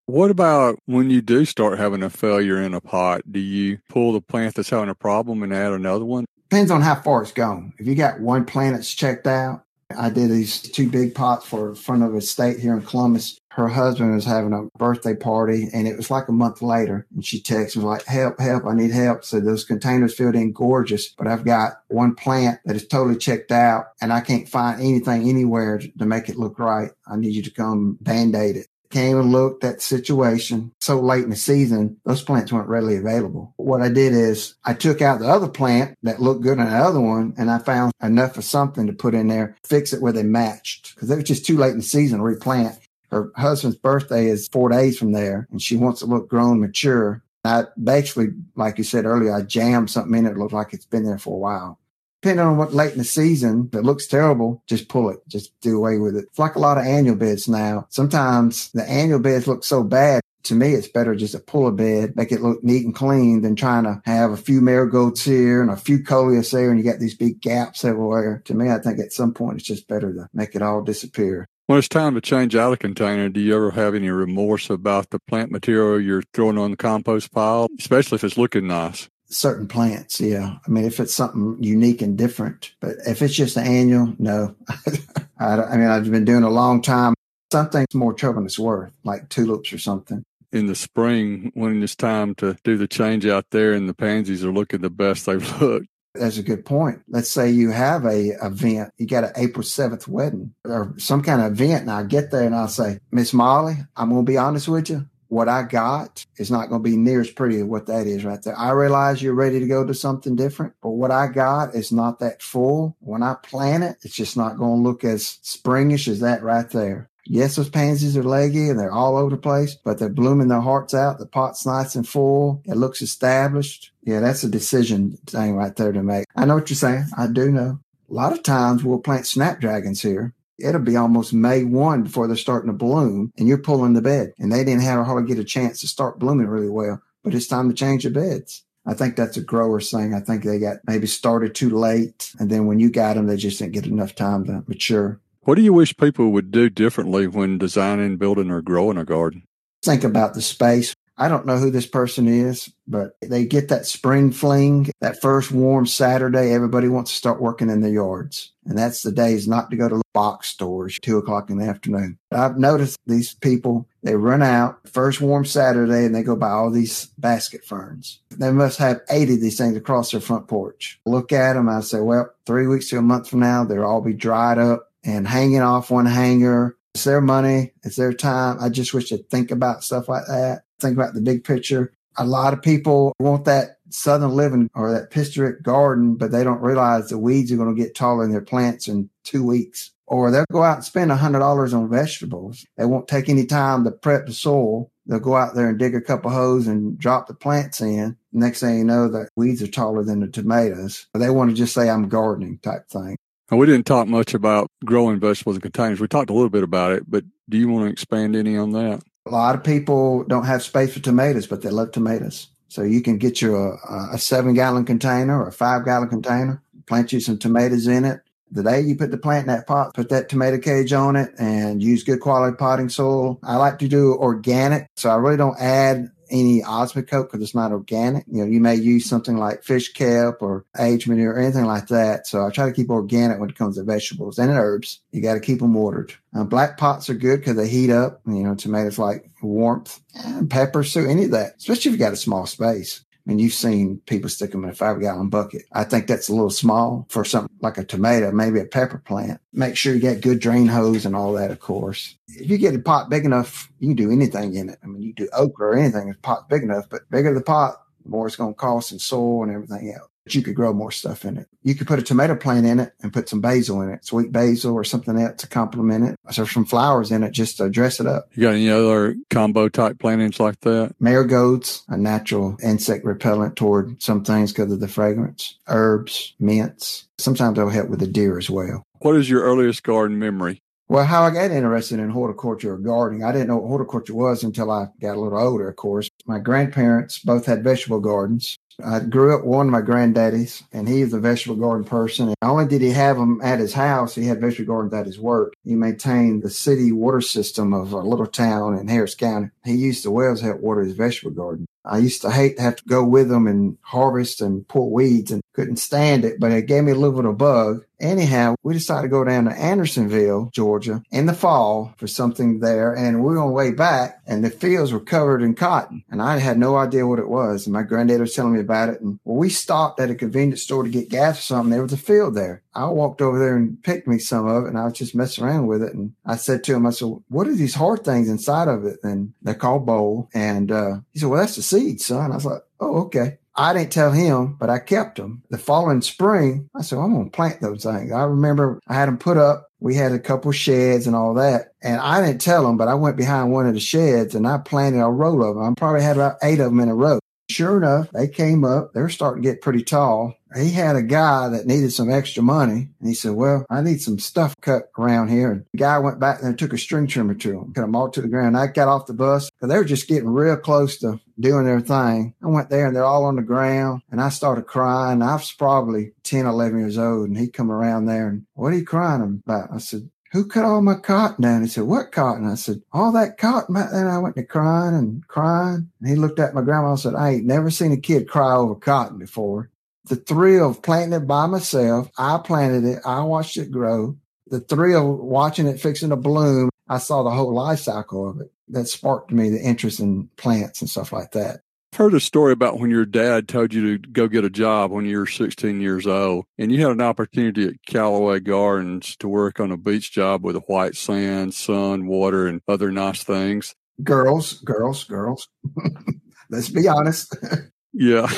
What about when you do start having a failure in a pot? Do you pull the plant that's having a problem and add another one? Depends on how far it's gone. If you got one plant that's checked out, I did these two big pots for front of a state here in Columbus. Her husband was having a birthday party and it was like a month later. And she texted me like, help, help, I need help. So those containers filled in gorgeous, but I've got one plant that is totally checked out and I can't find anything anywhere to make it look right. I need you to come band-aid it came and looked at the situation so late in the season, those plants weren't readily available. What I did is I took out the other plant that looked good on the other one and I found enough of something to put in there, fix it where they matched because it was just too late in the season to replant. Her husband's birthday is four days from there and she wants to look grown, mature. I basically, like you said earlier, I jammed something in it. It looked like it's been there for a while depending on what late in the season, if it looks terrible, just pull it, just do away with it. It's like a lot of annual beds now. Sometimes the annual beds look so bad, To me, it's better just to pull a bed, make it look neat and clean than trying to have a few marigolds here and a few coleus there and you got these big gaps everywhere. To me, I think at some point it's just better to make it all disappear. When it's time to change out a container, do you ever have any remorse about the plant material you're throwing on the compost pile, especially if it's looking nice? certain plants. Yeah. I mean, if it's something unique and different, but if it's just an annual, no. I, I, mean, I've been doing a long time. Something's more trouble than it's worth, like tulips or something. In the spring, when it's time to do the change out there and the pansies are looking the best they've looked. That's a good point. Let's say you have a event, you got an April 7th wedding or some kind of event. And I get there and I'll say, Miss Molly, I'm going to be honest with you what I got is not going to be near as pretty as what that is right there. I realize you're ready to go to something different, but what I got is not that full. When I plant it, it's just not going to look as springish as that right there. Yes, those pansies are leggy and they're all over the place, but they're blooming their hearts out. The pot's nice and full. It looks established. Yeah, that's a decision thing right there to make. I know what you're saying. I do know. A lot of times we'll plant snapdragons here it'll be almost May 1 before they're starting to bloom and you're pulling the bed and they didn't have a hardly get a chance to start blooming really well, but it's time to change the beds. I think that's a grower's thing. I think they got maybe started too late. And then when you got them, they just didn't get enough time to mature. What do you wish people would do differently when designing, building, or growing a garden? Think about the space. I don't know who this person is, but they get that spring fling, that first warm Saturday. Everybody wants to start working in the yards. And that's the days not to go to box stores two o'clock in the afternoon. I've noticed these people, they run out first warm Saturday and they go buy all these basket ferns. They must have 80 of these things across their front porch. Look at them. I say, well, three weeks to a month from now, they'll all be dried up and hanging off one hanger. It's their money. It's their time. I just wish they'd think about stuff like that think about the big picture. A lot of people want that southern living or that historic garden, but they don't realize the weeds are going to get taller in their plants in two weeks. Or they'll go out and spend a hundred dollars on vegetables. They won't take any time to prep the soil. They'll go out there and dig a couple holes and drop the plants in. Next thing you know, the weeds are taller than the tomatoes. They want to just say I'm gardening type thing. And we didn't talk much about growing vegetables in containers. We talked a little bit about it, but do you want to expand any on that? A lot of people don't have space for tomatoes, but they love tomatoes. So you can get you a, a seven gallon container or a five gallon container, plant you some tomatoes in it. The day you put the plant in that pot, put that tomato cage on it and use good quality potting soil. I like to do organic. So I really don't add any osmocote because it's not organic. You know, you may use something like fish kelp or age manure or anything like that. So I try to keep organic when it comes to vegetables and herbs. You got to keep them watered. Uh, black pots are good because they heat up. You know, tomatoes like warmth, and peppers, so any of that, especially if you got a small space. And you've seen people stick them in a five gallon bucket. I think that's a little small for something like a tomato, maybe a pepper plant. Make sure you get good drain hose and all that, of course. If you get a pot big enough, you can do anything in it. I mean, you do okra or anything the pot's big enough, but bigger the pot, the more it's going to cost in soil and everything else you could grow more stuff in it. You could put a tomato plant in it and put some basil in it, sweet basil or something else to complement it. Or some flowers in it just to dress it up. You got any other combo type plantings like that? Marigolds, a natural insect repellent toward some things because of the fragrance. Herbs, mints. Sometimes they'll help with the deer as well. What is your earliest garden memory? Well, how I got interested in horticulture or gardening, I didn't know what horticulture was until I got a little older, of course. My grandparents both had vegetable gardens. I grew up one of my granddaddies, and he was a vegetable garden person. And not only did he have them at his house, he had vegetable gardens at his work. He maintained the city water system of a little town in Harris County. He used the wells help water his vegetable garden. I used to hate to have to go with them and harvest and pull weeds and couldn't stand it, but it gave me a little bit of bug. Anyhow, we decided to go down to Andersonville, Georgia in the fall for something there. And we were on the way back and the fields were covered in cotton. And I had no idea what it was. And my granddad was telling me about it. And well, we stopped at a convenience store to get gas or something. There was a field there. I walked over there and picked me some of it and I was just messing around with it. And I said to him, I said, what are these hard things inside of it? And they're called boll. And uh, he said, well, that's the seed, son. I was like, oh, okay. I didn't tell him, but I kept them. The following spring, I said, I'm going to plant those things. I remember I had them put up. We had a couple sheds and all that. And I didn't tell them, but I went behind one of the sheds and I planted a row of them. I probably had about eight of them in a row. Sure enough, they came up. They were starting to get pretty tall. He had a guy that needed some extra money. And he said, well, I need some stuff cut around here. And the guy went back there and took a string trimmer to him, cut them all to the ground. I got off the bus because they were just getting real close to doing their thing. I went there and they're all on the ground and I started crying. I was probably 10, 11 years old and he come around there and what are you crying about? I said, who cut all my cotton down? He said, what cotton? I said, all that cotton. And I went to crying and crying. And he looked at my grandma and said, I ain't never seen a kid cry over cotton before. The thrill of planting it by myself. I planted it. I watched it grow. The thrill of watching it fixing to bloom. I saw the whole life cycle of it. That sparked me the interest in plants and stuff like that i heard a story about when your dad told you to go get a job when you were 16 years old, and you had an opportunity at Callaway Gardens to work on a beach job with a white sand, sun, water, and other nice things. Girls, girls, girls. Let's be honest. yeah.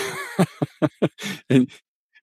and,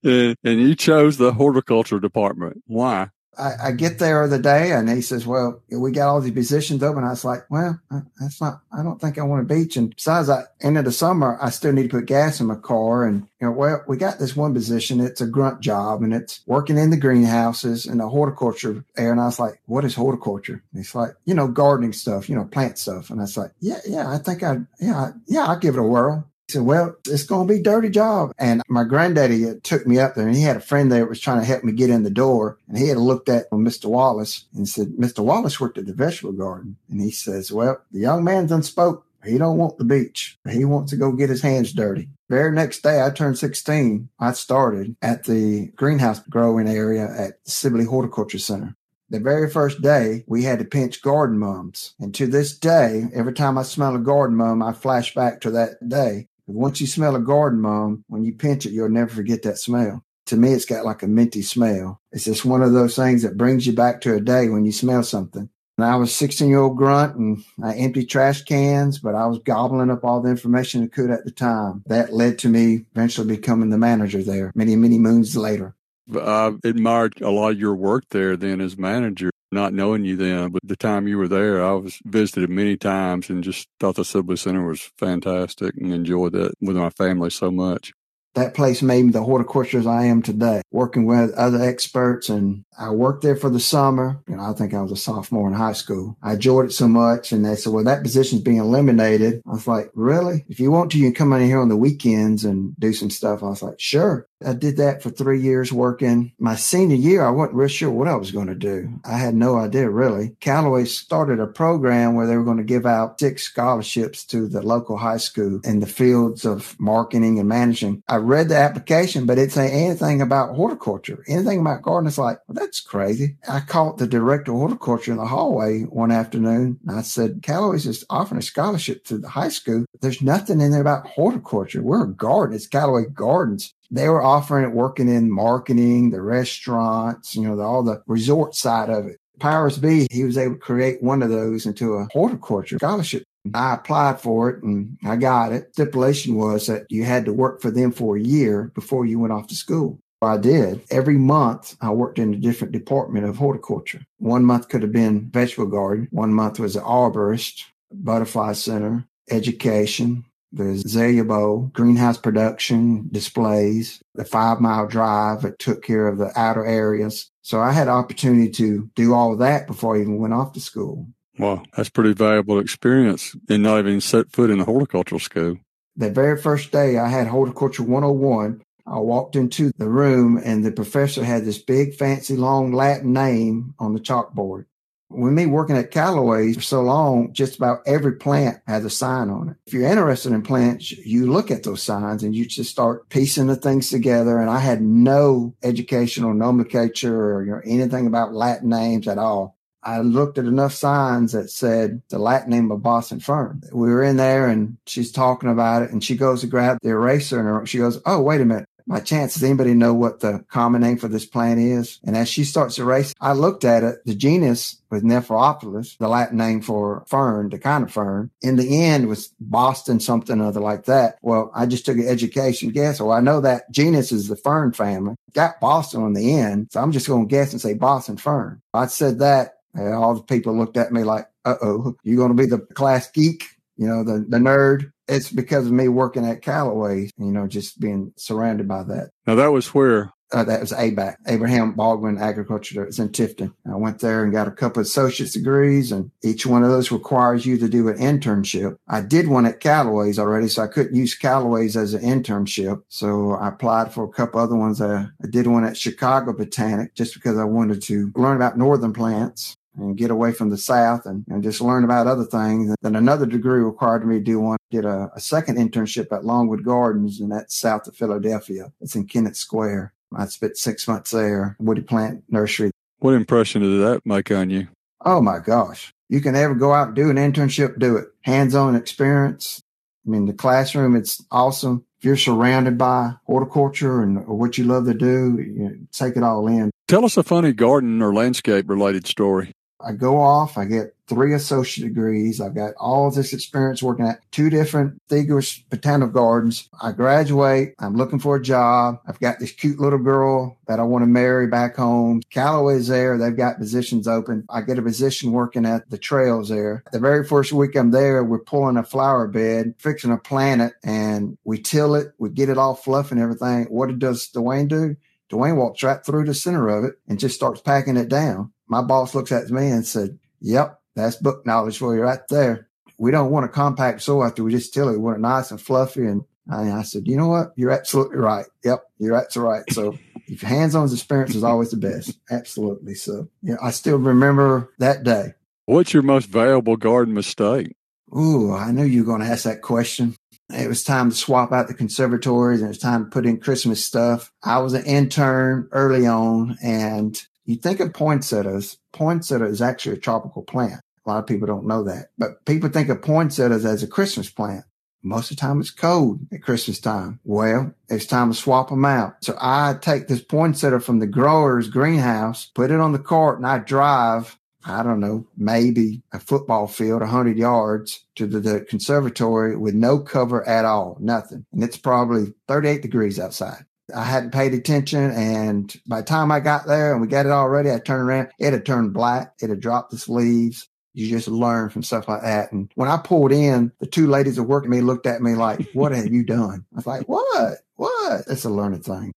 and you chose the horticulture department. Why? I, I, get there the day and he says, well, we got all these positions open. I was like, well, uh, that's not, I don't think I want a beach. And besides, I, end of the summer, I still need to put gas in my car. And, you know, well, we got this one position. It's a grunt job and it's working in the greenhouses and the horticulture area. And I was like, what is horticulture? And he's like, you know, gardening stuff, you know, plant stuff. And I was like, yeah, yeah, I think I, yeah, yeah, I'll give it a whirl. He said, well, it's going to be a dirty job. And my granddaddy took me up there and he had a friend there that was trying to help me get in the door. And he had looked at Mr. Wallace and said, Mr. Wallace worked at the vegetable garden. And he says, well, the young man's unspoke. He don't want the beach. He wants to go get his hands dirty. Very next day, I turned 16. I started at the greenhouse growing area at Sibley Horticulture Center. The very first day, we had to pinch garden mums. And to this day, every time I smell a garden mum, I flash back to that day once you smell a garden mom, when you pinch it, you'll never forget that smell. To me, it's got like a minty smell. It's just one of those things that brings you back to a day when you smell something. And I was 16 year old grunt and I emptied trash cans, but I was gobbling up all the information I could at the time. That led to me eventually becoming the manager there many, many moons later. I admired a lot of your work there then as manager not knowing you then, but the time you were there, I was visited many times and just thought the Sibley Center was fantastic and enjoyed that with my family so much. That place made me the horticulturist I am today, working with other experts. And I worked there for the summer. Know, I think I was a sophomore in high school. I enjoyed it so much. And they said, well, that position's being eliminated. I was like, really? If you want to, you can come in here on the weekends and do some stuff. I was like, sure. I did that for three years working. My senior year, I wasn't real sure what I was going to do. I had no idea really. Callaway started a program where they were going to give out six scholarships to the local high school in the fields of marketing and managing. I read the application, but it didn't say anything about horticulture, anything about gardening. It's like, well, that's crazy. I caught the director of horticulture in the hallway one afternoon. And I said, Callaway's is offering a scholarship to the high school. There's nothing in there about horticulture. We're a garden. It's Callaway Gardens they were offering it working in marketing, the restaurants, you know, the, all the resort side of it. Powers B, he was able to create one of those into a horticulture scholarship. I applied for it and I got it. Stipulation was that you had to work for them for a year before you went off to school. I did. Every month I worked in a different department of horticulture. One month could have been vegetable garden. One month was an arborist, butterfly center, education, the Azalea Bowl, greenhouse production, displays, the five mile drive that took care of the outer areas. So I had opportunity to do all of that before I even went off to school. Wow, that's pretty valuable experience and not even set foot in a horticultural school. The very first day I had horticulture 101. I walked into the room and the professor had this big fancy long Latin name on the chalkboard. With me working at Callaway for so long, just about every plant has a sign on it. If you're interested in plants, you look at those signs and you just start piecing the things together. And I had no educational nomenclature or you know, anything about Latin names at all. I looked at enough signs that said the Latin name of Boston fern. We were in there and she's talking about it and she goes to grab the eraser and she goes, Oh, wait a minute by chance, anybody know what the common name for this plant is? And as she starts to erasing, I looked at it. The genus was Nephrolepis, the Latin name for fern, the kind of fern. In the end was Boston something other like that. Well, I just took an education guess. Well, I know that genus is the fern family. Got Boston on the end. So I'm just going to guess and say Boston fern. I said that. And all the people looked at me like, uh oh, you're going to be the class geek? You know, the, the nerd. It's because of me working at Callaway, you know, just being surrounded by that. Now that was where uh, that was ABAC, Abraham Baldwin Agriculture. It's in Tifton. I went there and got a couple of associate's degrees, and each one of those requires you to do an internship. I did one at Callaway's already, so I couldn't use Callaway's as an internship. So I applied for a couple other ones. I, I did one at Chicago Botanic just because I wanted to learn about northern plants and get away from the South and, and just learn about other things. And then another degree required me to do one, get a, a second internship at Longwood Gardens, and that's south of Philadelphia. It's in Kennett Square. I spent six months there, Woody Plant Nursery. What impression did that make on you? Oh my gosh. You can ever go out and do an internship, do it. Hands on experience. I mean, the classroom, it's awesome. If you're surrounded by horticulture and what you love to do, you know, take it all in. Tell us a funny garden or landscape related story. I go off, I get three associate degrees. I've got all this experience working at two different Thieger's botanical gardens. I graduate. I'm looking for a job. I've got this cute little girl that I want to marry back home. Callaway's there. They've got positions open. I get a position working at the trails there. The very first week I'm there, we're pulling a flower bed, fixing a plant and we till it. We get it all fluff and everything. What does Dewayne do? Dewayne walks right through the center of it and just starts packing it down my boss looks at me and said, Yep, that's book knowledge for you right there. We don't want a compact soil after we just till it. We want it nice and fluffy. And I, I said, you know what? You're absolutely right. Yep, you're absolutely right. So if hands-on experience is always the best. Absolutely. So yeah, I still remember that day. What's your most valuable garden mistake? Ooh, I knew you were going to ask that question. It was time to swap out the conservatories and it was time to put in Christmas stuff. I was an intern early on and you think of poinsettias. Poinsettia is actually a tropical plant. A lot of people don't know that, but people think of poinsettias as a Christmas plant. Most of the time it's cold at Christmas time. Well, it's time to swap them out. So I take this poinsettia from the grower's greenhouse, put it on the cart and I drive, I don't know, maybe a football field, a hundred yards to the, the conservatory with no cover at all, nothing. And it's probably 38 degrees outside. I hadn't paid attention. And by the time I got there and we got it all ready, I turned around. It had turned black. It had dropped the leaves. You just learn from stuff like that. And when I pulled in, the two ladies that worked me looked at me like, what have you done? I was like, what? What? It's a learning thing.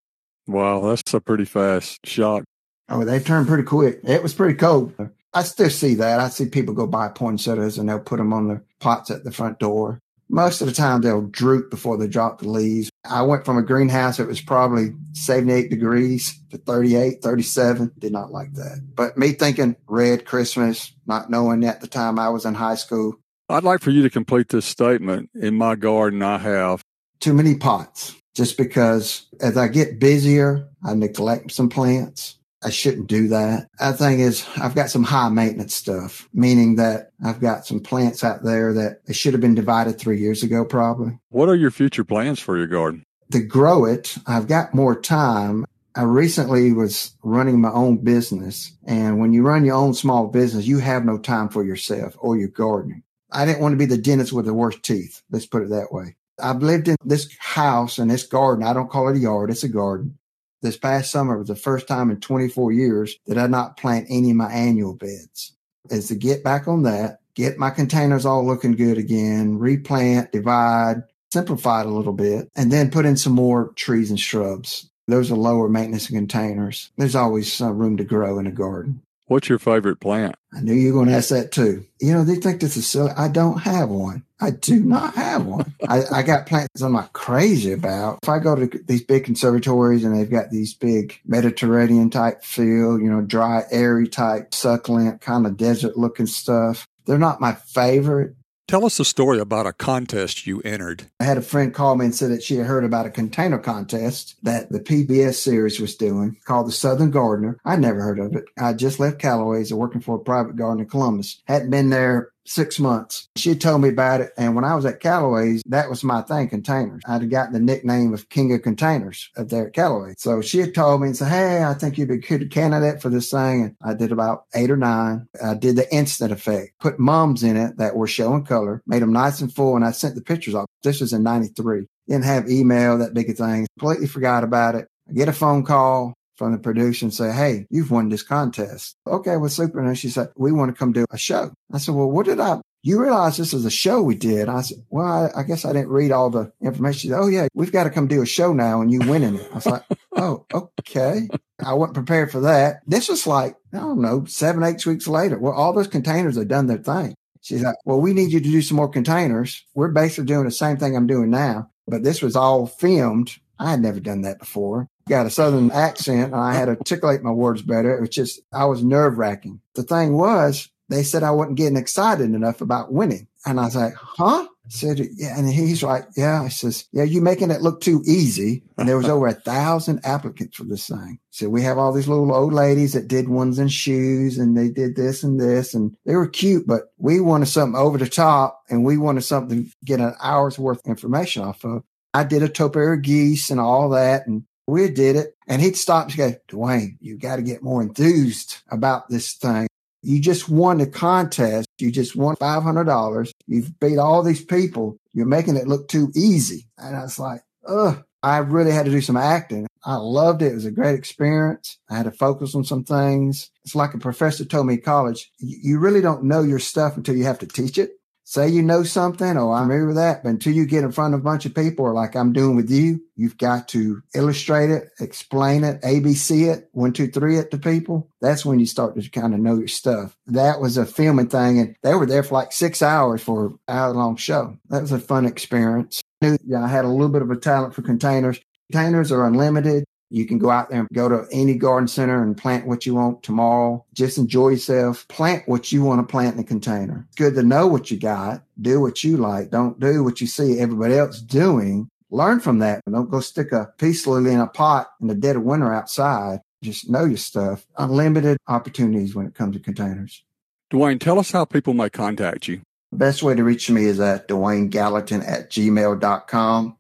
Wow. That's a pretty fast shock. Oh, they turned pretty quick. It was pretty cold. I still see that. I see people go buy poinsettias and they'll put them on their pots at the front door most of the time they'll droop before they drop the leaves. I went from a greenhouse, it was probably 78 degrees to 38, 37. Did not like that. But me thinking red Christmas, not knowing at the time I was in high school. I'd like for you to complete this statement. In my garden, I have too many pots just because as I get busier, I neglect some plants. I shouldn't do that. I thing is I've got some high maintenance stuff, meaning that I've got some plants out there that should have been divided three years ago, probably. What are your future plans for your garden? To grow it, I've got more time. I recently was running my own business. And when you run your own small business, you have no time for yourself or your gardening. I didn't want to be the dentist with the worst teeth. Let's put it that way. I've lived in this house and this garden. I don't call it a yard. It's a garden this past summer was the first time in 24 years that I not plant any of my annual beds. Is to get back on that, get my containers all looking good again, replant, divide, simplify it a little bit, and then put in some more trees and shrubs. Those are lower maintenance containers. There's always some room to grow in a garden. What's your favorite plant? I knew you were going to ask that too. You know, they think this is silly. I don't have one. I do not have one. I, I got plants I'm not crazy about. If I go to these big conservatories and they've got these big Mediterranean type feel, you know, dry, airy type, succulent, kind of desert looking stuff, they're not my favorite. Tell us a story about a contest you entered. I had a friend call me and said that she had heard about a container contest that the PBS series was doing called the Southern Gardener. I'd never heard of it. I just left Callaway's and working for a private garden in Columbus. Hadn't been there six months. She told me about it. And when I was at Callaway's, that was my thing, containers. I'd gotten the nickname of King of Containers up there at Callaway. So she had told me and said, Hey, I think you'd be a good candidate for this thing. And I did about eight or nine. I did the instant effect, put mums in it that were showing color, made them nice and full. And I sent the pictures off. This was in 93. Didn't have email, that big a thing. Completely forgot about it. I get a phone call from the producer and say, Hey, you've won this contest. Okay, well, super. And she said, We want to come do a show. I said, Well, what did I you realize this is a show we did. I said, well, I, I guess I didn't read all the information. She said, oh yeah, we've got to come do a show now and you winning it. I was like, oh, okay. I wasn't prepared for that. This was like, I don't know, seven, eight weeks later. Well, all those containers have done their thing. She's like, well, we need you to do some more containers. We're basically doing the same thing I'm doing now, but this was all filmed. I had never done that before. Got a southern accent and I had to articulate my words better. It was just, I was nerve wracking. The thing was, they said I wasn't getting excited enough about winning. And I was like, huh? Said, yeah. And he's like, yeah. I says, yeah, you're making it look too easy. And there was over a thousand applicants for this thing. So we have all these little old ladies that did ones and shoes and they did this and this and they were cute, but we wanted something over the top and we wanted something to get an hour's worth of information off of. I did a topiary geese and all that. And we did it. And he'd stop and go, Dewayne, you got to get more enthused about this thing. You just won a contest. You just won $500. You've beat all these people. You're making it look too easy. And I was like, ugh. I really had to do some acting. I loved it. It was a great experience. I had to focus on some things. It's like a professor told me in college, you really don't know your stuff until you have to teach it say you know something or I'm with that, but until you get in front of a bunch of people or like I'm doing with you, you've got to illustrate it, explain it, ABC it, one, two, three it to people. That's when you start to kind of know your stuff. That was a filming thing and they were there for like six hours for an hour long show. That was a fun experience. I knew I had a little bit of a talent for containers. Containers are unlimited. You can go out there and go to any garden center and plant what you want tomorrow. Just enjoy yourself. Plant what you want to plant in a container. It's good to know what you got. Do what you like. Don't do what you see everybody else doing. Learn from that. Don't go stick a peace lily in a pot in the dead of winter outside. Just know your stuff. Unlimited opportunities when it comes to containers. Dewayne, tell us how people may contact you. The best way to reach me is at Dewayne Gallatin at gmail.com.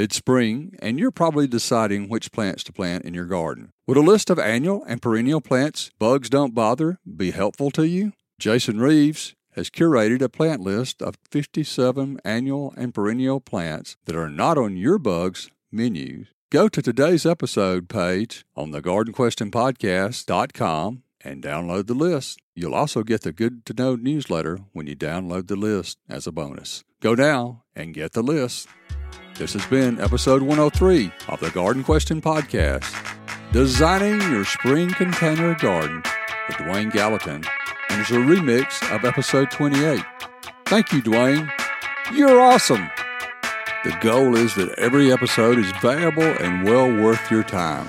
It's spring, and you're probably deciding which plants to plant in your garden. Would a list of annual and perennial plants bugs don't bother be helpful to you? Jason Reeves has curated a plant list of 57 annual and perennial plants that are not on your bugs menu. Go to today's episode page on the gardenquestionpodcast.com and download the list. You'll also get the Good to Know newsletter when you download the list as a bonus. Go now and get the list. This has been episode 103 of the Garden Question Podcast Designing Your Spring Container Garden with Dewayne Gallatin, and it's a remix of episode 28. Thank you, Dewayne. You're awesome. The goal is that every episode is valuable and well worth your time